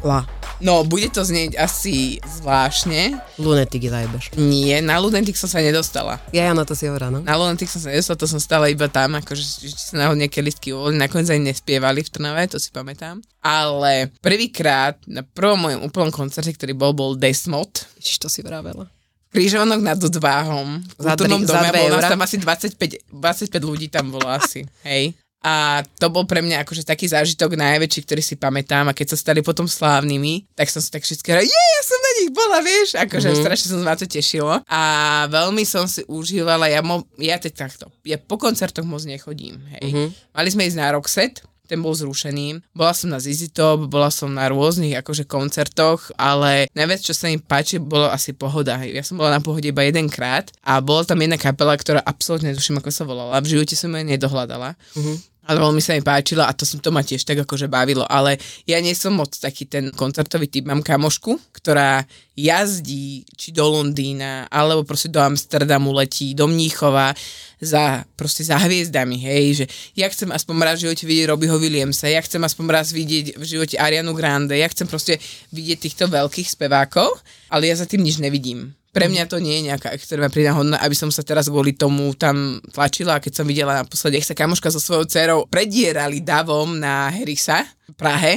S2: La.
S3: No, bude to znieť asi zvláštne.
S2: Lunetik zajebeš.
S3: Nie, na Ludentik som sa nedostala.
S2: Ja, ja na to si hovorila, no.
S3: Na Lunatic som sa nedostala, to som stále iba tam, akože či sa náhodou nejaké listky uvoľili, nakoniec aj nespievali v Trnave, to si pamätám. Ale prvýkrát na prvom mojom úplnom koncerte, ktorý bol, bol Desmod,
S2: Čiže to si vravela.
S3: Krížovanok nad Dváhom, v
S2: Za
S3: kultúrnom dome, bolo nás tam asi 25, 25 ľudí tam bolo asi, hej. A to bol pre mňa akože taký zážitok najväčší, ktorý si pamätám a keď sa stali potom slávnymi, tak som si tak všetky je, ja som na nich bola, vieš, akože mm-hmm. strašne som na to tešilo a veľmi som si užívala, ja, mo, ja teď takto, ja po koncertoch moc nechodím, hej. Mm-hmm. Mali sme ísť na Roxette, ten bol zrušený. Bola som na ZZ Top, bola som na rôznych akože koncertoch, ale najviac, čo sa im páči, bolo asi pohoda. Ja som bola na pohode iba jedenkrát a bola tam jedna kapela, ktorá absolútne netuším, ako sa volala. V živote som ju nedohľadala. Uh-huh. Ale veľmi sa mi páčila a to, som, to ma tiež tak akože bavilo, ale ja nie som moc taký ten koncertový typ. Mám kamošku, ktorá jazdí či do Londýna, alebo proste do Amsterdamu letí, do Mníchova za, proste za hviezdami, hej, že ja chcem aspoň raz v živote vidieť Robbieho Williamsa, ja chcem aspoň raz vidieť v živote Arianu Grande, ja chcem proste vidieť týchto veľkých spevákov, ale ja za tým nič nevidím. Pre mňa to nie je nejaká extrémna pridahodná, aby som sa teraz kvôli tomu tam tlačila. Keď som videla naposledy, ak sa kamoška so svojou dcerou predierali davom na Herisa v Prahe,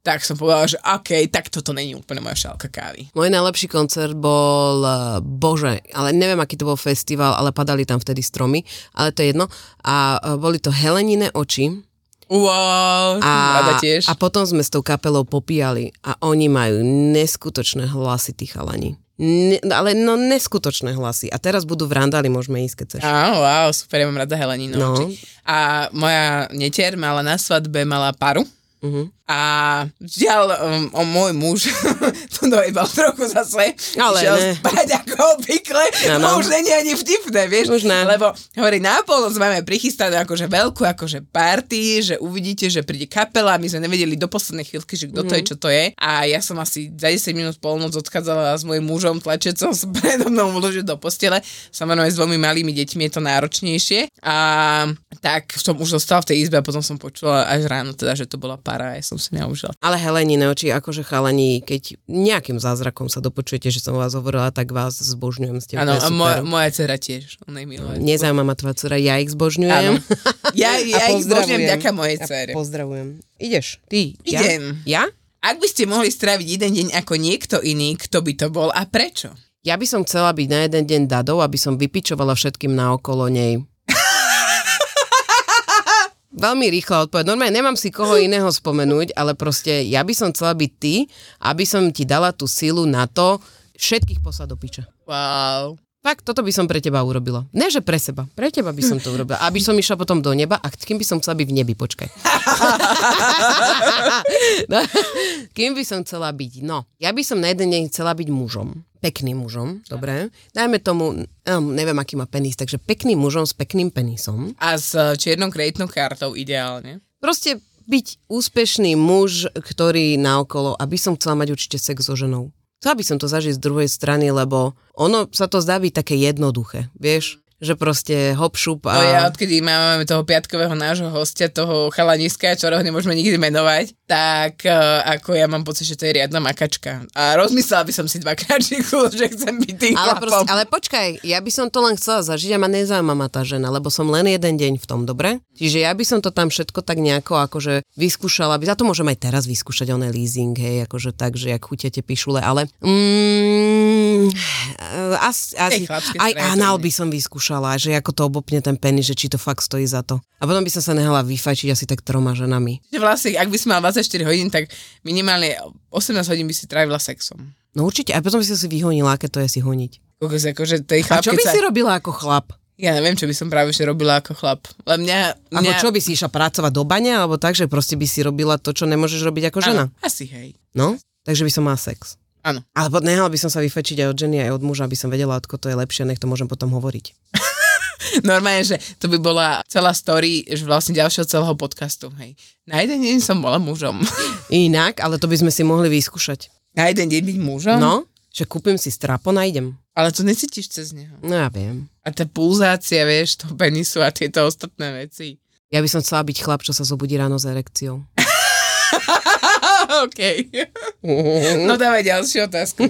S3: tak som povedala, že OK, tak toto není úplne moja šálka kávy.
S2: Môj najlepší koncert bol, eh, bože, ale neviem, aký to bol festival, ale padali tam vtedy stromy, ale to je jedno. A eh, boli to Helenine oči.
S3: Wow,
S2: A,
S3: tiež.
S2: a potom sme s tou kapelou popíjali a oni majú neskutočné hlasy, tí chalani. Ne, ale no neskutočné hlasy. A teraz budú v Randali, môžeme ísť, keď chceš.
S3: Á, wow, super, ja mám rada Heleninu.
S2: No.
S3: No. A moja netier mala na svadbe, mala paru
S2: Uh-huh.
S3: A žiaľ, um, o môj muž *laughs* to dojebal trochu zase.
S2: Ale
S3: Išiel
S2: ne.
S3: spať ako.
S2: Áno.
S3: To už není ani vtipné, vieš.
S2: Už ne.
S3: Lebo hovorí, na polnoc máme prichystané akože veľkú akože party, že uvidíte, že príde kapela. My sme nevedeli do poslednej chvíľky, že kto to je, čo to je. A ja som asi za 10 minút polnoc odchádzala s mojim mužom tlačecom sa *laughs* predo mnou uložiť do postele. Samozrejme s dvomi malými deťmi je to náročnejšie. A tak som už zostala v tej izbe a potom som počula až ráno teda, že to bola para a ja som si neužila.
S2: Ale Helenine oči, akože chalani, keď nejakým zázrakom sa dopočujete, že som vás hovorila, tak vás zbožňujem. Ste
S3: Áno, a moja, moja dcera tiež, ona je milá.
S2: Nezaujíma ma tvoja dcera, ja ich zbožňujem.
S3: Ja, *laughs* ja ich zbožňujem vďaka mojej
S2: A
S3: dcere.
S2: Pozdravujem. Ideš, ty.
S3: Idem.
S2: Ja? ja?
S3: Ak by ste mohli stráviť jeden deň ako niekto iný, kto by to bol a prečo?
S2: Ja by som chcela byť na jeden deň dadou, aby som vypičovala všetkým naokolo nej. Veľmi rýchla odpoveď. Normálne nemám si koho *gasps* iného spomenúť, ale proste ja by som chcela byť ty, aby som ti dala tú silu na to všetkých poslať do piče.
S3: Wow.
S2: Fakt, toto by som pre teba urobila. Ne, že pre seba. Pre teba by som to urobila. Aby som išla potom do neba a kým by som chcela byť v nebi, počkaj. no, *laughs* kým by som chcela byť? No, ja by som na jeden deň chcela byť mužom. Pekným mužom, dobre. Dajme tomu, um, neviem, aký má penis, takže pekným mužom s pekným penisom.
S3: A s čiernou kreditnou kartou ideálne.
S2: Proste byť úspešný muž, ktorý naokolo, aby som chcela mať určite sex so ženou. Chcela by som to zažiť z druhej strany, lebo ono sa to zdá byť také jednoduché, vieš? Že proste hop, šup a...
S3: No ja odkedy máme toho piatkového nášho hostia, toho chalaniska, ktorého nemôžeme nikdy menovať, tak uh, ako ja mám pocit, že to je riadna makačka. A rozmyslela by som si dvakrát *laughs* že chcem byť tým
S2: ale, proste, ale počkaj, ja by som to len chcela zažiť a ma nezaujíma ma tá žena, lebo som len jeden deň v tom, dobre? Čiže ja by som to tam všetko tak nejako akože vyskúšala, by za to môžem aj teraz vyskúšať oné leasing, hej, akože tak, že jak chutiete pišule, ale mm, asi, asi, aj
S3: nie.
S2: by som vyskúšala, že ako to obopne ten penis, že či to fakt stojí za to. A potom by som sa nehala vyfajčiť asi tak troma ženami.
S3: Že vlastne, ak by si mal 24 hodín, tak minimálne 18 hodín by si trávila sexom.
S2: No určite, a potom by som si vyhonila, aké to je si honiť.
S3: Kokos, akože
S2: A
S3: chlap,
S2: čo
S3: keď
S2: by
S3: sa...
S2: si robila ako chlap?
S3: Ja neviem, čo by som práve že robila ako chlap. Len mňa...
S2: Ako
S3: mňa...
S2: čo by si išla pracovať do bane, alebo tak, že proste by si robila to, čo nemôžeš robiť ako žena?
S3: Áno, asi hej.
S2: No, takže by som mala sex.
S3: Áno.
S2: Alebo nehala by som sa vyfečiť aj od ženy, aj od muža, aby som vedela, odko to je lepšie, nech to môžem potom hovoriť. *laughs*
S3: Normálne, že to by bola celá story, že vlastne ďalšieho celého podcastu, hej. Na jeden deň som bola mužom. *laughs*
S2: Inak, ale to by sme si mohli vyskúšať.
S3: Na jeden deň byť mužom?
S2: No, že kúpim si strapon a idem.
S3: Ale to necítiš cez neho.
S2: No ja viem.
S3: A tá pulzácia, vieš, toho penisu a tieto ostatné veci.
S2: Ja by som chcela byť chlap, čo sa zobudí ráno s erekciou. *laughs*
S3: OK. *laughs* No dávaj ďalšiu otázku.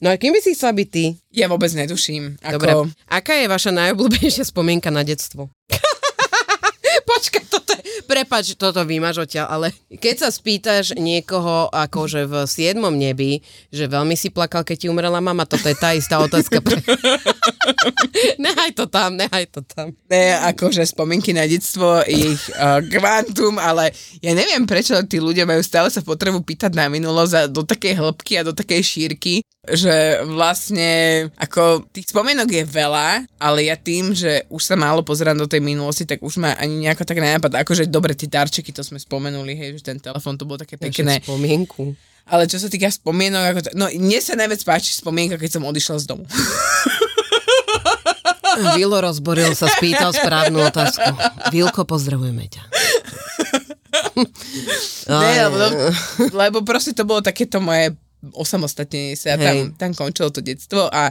S2: No a kým by si chcela byť ty?
S3: Ja vôbec netuším. Ako...
S2: Dobre. Aká je vaša najobľúbenejšia spomienka na detstvo? *laughs* Prepač, toto vymaž odtiaľ, ale keď sa spýtaš niekoho akože v siedmom nebi, že veľmi si plakal, keď ti umrela mama, toto je tá istá otázka. Pre... *laughs* nehaj to tam, nehaj to tam.
S3: Ne, akože spomienky na detstvo, ich uh, kvantum, ale ja neviem, prečo tí ľudia majú stále sa potrebu pýtať na minulosť do takej hĺbky a do takej šírky, že vlastne ako tých spomienok je veľa, ale ja tým, že už sa málo pozerám do tej minulosti, tak už ma ani nejako tak nenapadá. Akože dobre, tie darčeky, to sme spomenuli, hej, že ten telefon to bolo také pekné.
S2: Spomienku.
S3: Ale čo sa týka spomienok, ako to, no mne sa najviac páči spomienka, keď som odišla z domu. *laughs*
S2: Vilo rozboril sa, spýtal správnu otázku. Vilko, pozdravujeme ťa.
S3: Ne, lebo, lebo proste to bolo takéto moje osamostatnenie sa. Tam, tam končilo to detstvo a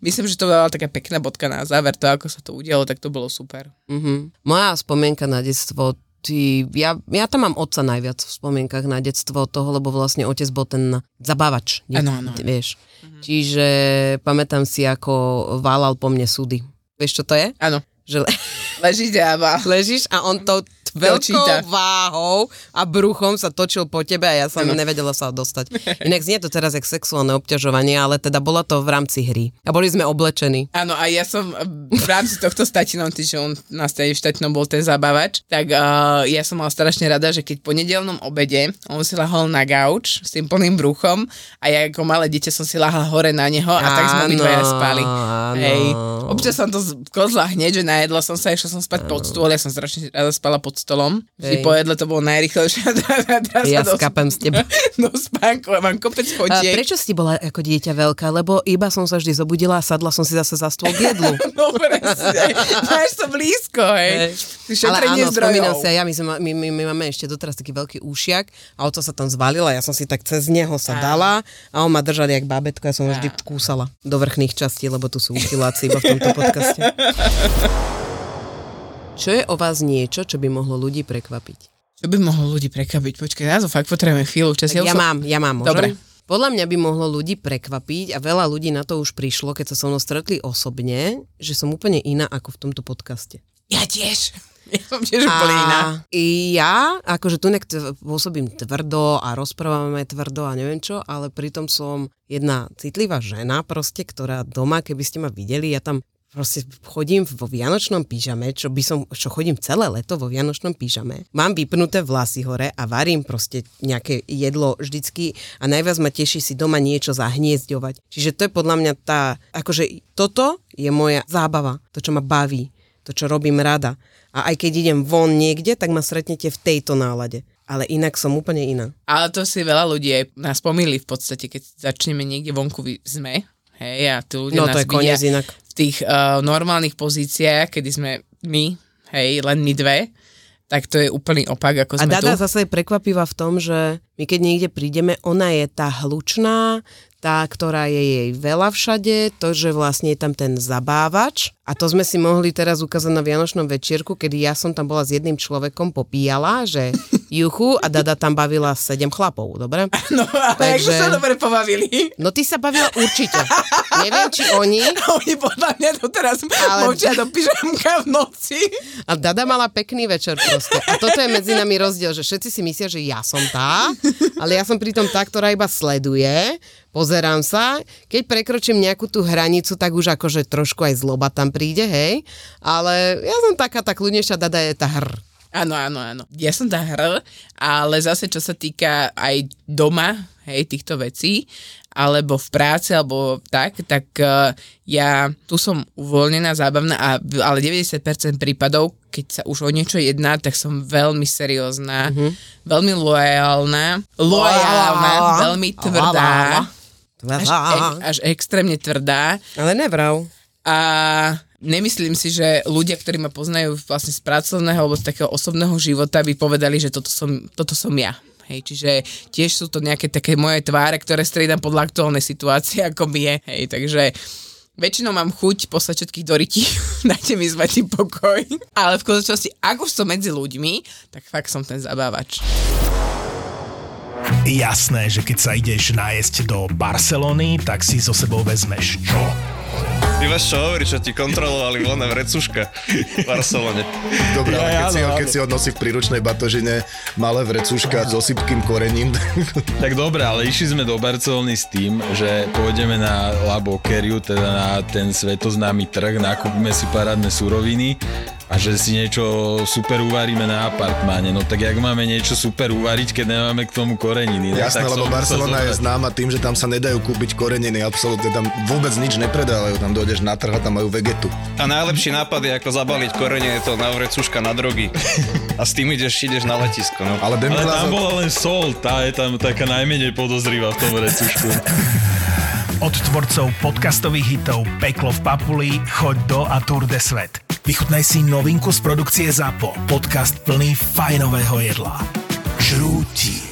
S3: myslím, že to bola taká pekná bodka na záver. To, ako sa to udialo, tak to bolo super.
S2: Mhm. Moja spomienka na detstvo, ty, ja, ja tam mám otca najviac v spomienkach na detstvo toho, lebo vlastne otec bol ten zabávač.
S3: Áno, áno.
S2: Vieš. Čiže pamätám si, ako válal po mne súdy. Vieš, čo to je?
S3: Áno.
S2: Že le-
S3: Ležíte a *laughs*
S2: ležíš a on to
S3: číta.
S2: veľkou váhou a bruchom sa točil po tebe a ja som
S3: Áno.
S2: nevedela sa dostať. Inak znie to teraz jak sexuálne obťažovanie, ale teda bolo to v rámci hry. A boli sme oblečení.
S3: Áno, a ja som eh, v rámci tohto statinom, že on na stade štatinom bol ten zabávač, tak uh, ja som mala strašne rada, že keď po nedelnom obede on si lahol na gauč s tým plným bruchom a ja ako malé dieťa som si lahla hore na neho a tak sme
S2: Áno,
S3: obidvaja spali.
S2: áno.
S3: Hej. Občas som to kozla hneď, že najedla som sa, išla som spať pod stôl, ja som strašne rada spala pod stolom. Vždy
S2: Hej.
S3: po jedle to bolo najrychlejšie. *laughs*
S2: Ja
S3: sa do,
S2: skapem s tebou. *laughs*
S3: do spánku a mám kopec
S2: A
S3: fotiek.
S2: prečo si bola ako dieťa veľká? Lebo iba som sa vždy zobudila a sadla som si zase za stôl k jedlu. *laughs*
S3: No presne, máš to blízko, hej.
S2: Ale
S3: Šetrenie
S2: áno, spomínam aj ja, my, sme, my, my, my máme ešte doteraz taký veľký úšiak a oco sa tam zvalila, ja som si tak cez neho sa dala a on ma držal jak bábetko, ja som ho vždy kúsala do vrchných častí, lebo tu sú uchyláci iba v tomto podcaste. Čo je o vás niečo, čo by mohlo ľudí prekvapiť?
S3: Čo by mohlo ľudí prekabiť? Počkaj, ja to fakt potrebujem chvíľu čas.
S2: Ja
S3: som-
S2: mám, ja mám, môžem?
S3: Dobre.
S2: Podľa mňa by mohlo ľudí prekvapiť a veľa ľudí na to už prišlo, keď sa so mnou stretli osobne, že som úplne iná ako v tomto podcaste.
S3: Ja tiež. *laughs* Ja som tiež úplne iná.
S2: Ja, akože tu nek pôsobím tvrdo a rozprávame tvrdo a neviem čo, ale pritom som jedna citlivá žena proste, ktorá doma, keby ste ma videli, ja tam proste chodím vo vianočnom pyžame, čo by som, čo chodím celé leto vo vianočnom pyžame. Mám vypnuté vlasy hore a varím proste nejaké jedlo vždycky a najviac ma teší si doma niečo zahniezďovať. Čiže to je podľa mňa tá, akože toto je moja zábava, to, čo ma baví, to, čo robím rada. A aj keď idem von niekde, tak ma stretnete v tejto nálade. Ale inak som úplne iná.
S3: Ale to si veľa ľudí aj nás pomýli v podstate, keď začneme niekde vonku sme. Hej, a tu ľudia
S2: No
S3: nás
S2: to je
S3: vidia
S2: inak.
S3: Tých uh, normálnych pozíciách, kedy sme my, hej, len my dve, tak to je úplný opak, ako
S2: A
S3: sme
S2: Dada
S3: tu.
S2: zase je prekvapivá v tom, že my keď niekde prídeme, ona je tá hlučná, tá, ktorá je jej veľa všade, to, že vlastne je tam ten zabávač. A to sme si mohli teraz ukázať na Vianočnom večierku, kedy ja som tam bola s jedným človekom, popíjala, že juchu a Dada tam bavila sedem chlapov, dobre? *laughs*
S3: No, ale
S2: Takže-
S3: sa dobre pobavili.
S2: No ty sa bavila určite. Neviem, či oni, *laughs*
S3: Oni podľa mňa to teraz
S2: Ale-
S3: močia do pyžamka v noci.
S2: A Dada mala pekný večer proste. A toto je medzi nami rozdiel, že všetci si myslia, že ja som tá, ale ja som pritom tá, ktorá iba sleduje, pozerám sa, keď prekročím nejakú tú hranicu, tak už akože trošku aj zloba tam príde, hej, ale ja som taká tá kľudnejšia, Dada je tá hr.
S3: Áno, áno, áno. Ja som tá hr, ale zase čo sa týka aj doma, hej, týchto vecí, alebo v práci, alebo tak, tak uh, ja tu som uvoľnená, zábavná, a, ale 90% prípadov, keď sa už o niečo jedná, tak som veľmi seriózna, veľmi loajálna, loajálna, veľmi tvrdá, až, e, až extrémne tvrdá.
S2: Ale nevrav.
S3: A nemyslím si, že ľudia, ktorí ma poznajú vlastne z pracovného alebo z takého osobného života, by povedali, že toto som, toto som ja. Hej, čiže tiež sú to nejaké také moje tváre, ktoré striedam podľa aktuálnej situácie, ako mi je. Hej, takže väčšinou mám chuť poslať všetkých do ryti, *laughs* dajte mi zvatý pokoj. Ale v skutočnosti, ak už som medzi ľuďmi, tak fakt som ten zabávač.
S4: Jasné, že keď sa ideš nájsť do Barcelony, tak si so sebou vezmeš čo?
S5: Ty máš čo hovoriť, čo ti kontrolovali voľné vrecuška v Barcelone.
S6: Dobre, ale keď,
S4: Ja,
S6: si ho,
S4: áno,
S6: keď si ho nosí v príručnej batožine malé vrecúška s osypkým korením, *laughs*
S7: Tak dobre, ale išli sme do Barcelony s tým, že pôjdeme na La Boqueriu, teda na ten svetoznámy trh, nakúpime si parádne suroviny a že si niečo super uvaríme na apartmáne. No tak jak máme niečo super uvariť, keď nemáme k tomu koreniny? Ne?
S6: Jasné,
S7: tak
S6: lebo Barcelona je známa tým, že tam sa nedajú kúpiť koreniny, absolútne tam vôbec nič nepredávajú, tam dojdeš na trh a tam majú vegetu.
S5: A najlepší nápad je ako zabaliť korene, je to na vrecuška na drogy. A s tým ideš, ideš na letisko. No.
S6: Ale
S7: Ale tam bola len sol, tá je tam taká najmenej podozrivá v tom recušku. *laughs*
S4: Od tvorcov podcastových hitov Peklo v Papuli, Choď do a Tour de Svet. Vychutnaj si novinku z produkcie ZAPO. Podcast plný fajnového jedla. Žrúti.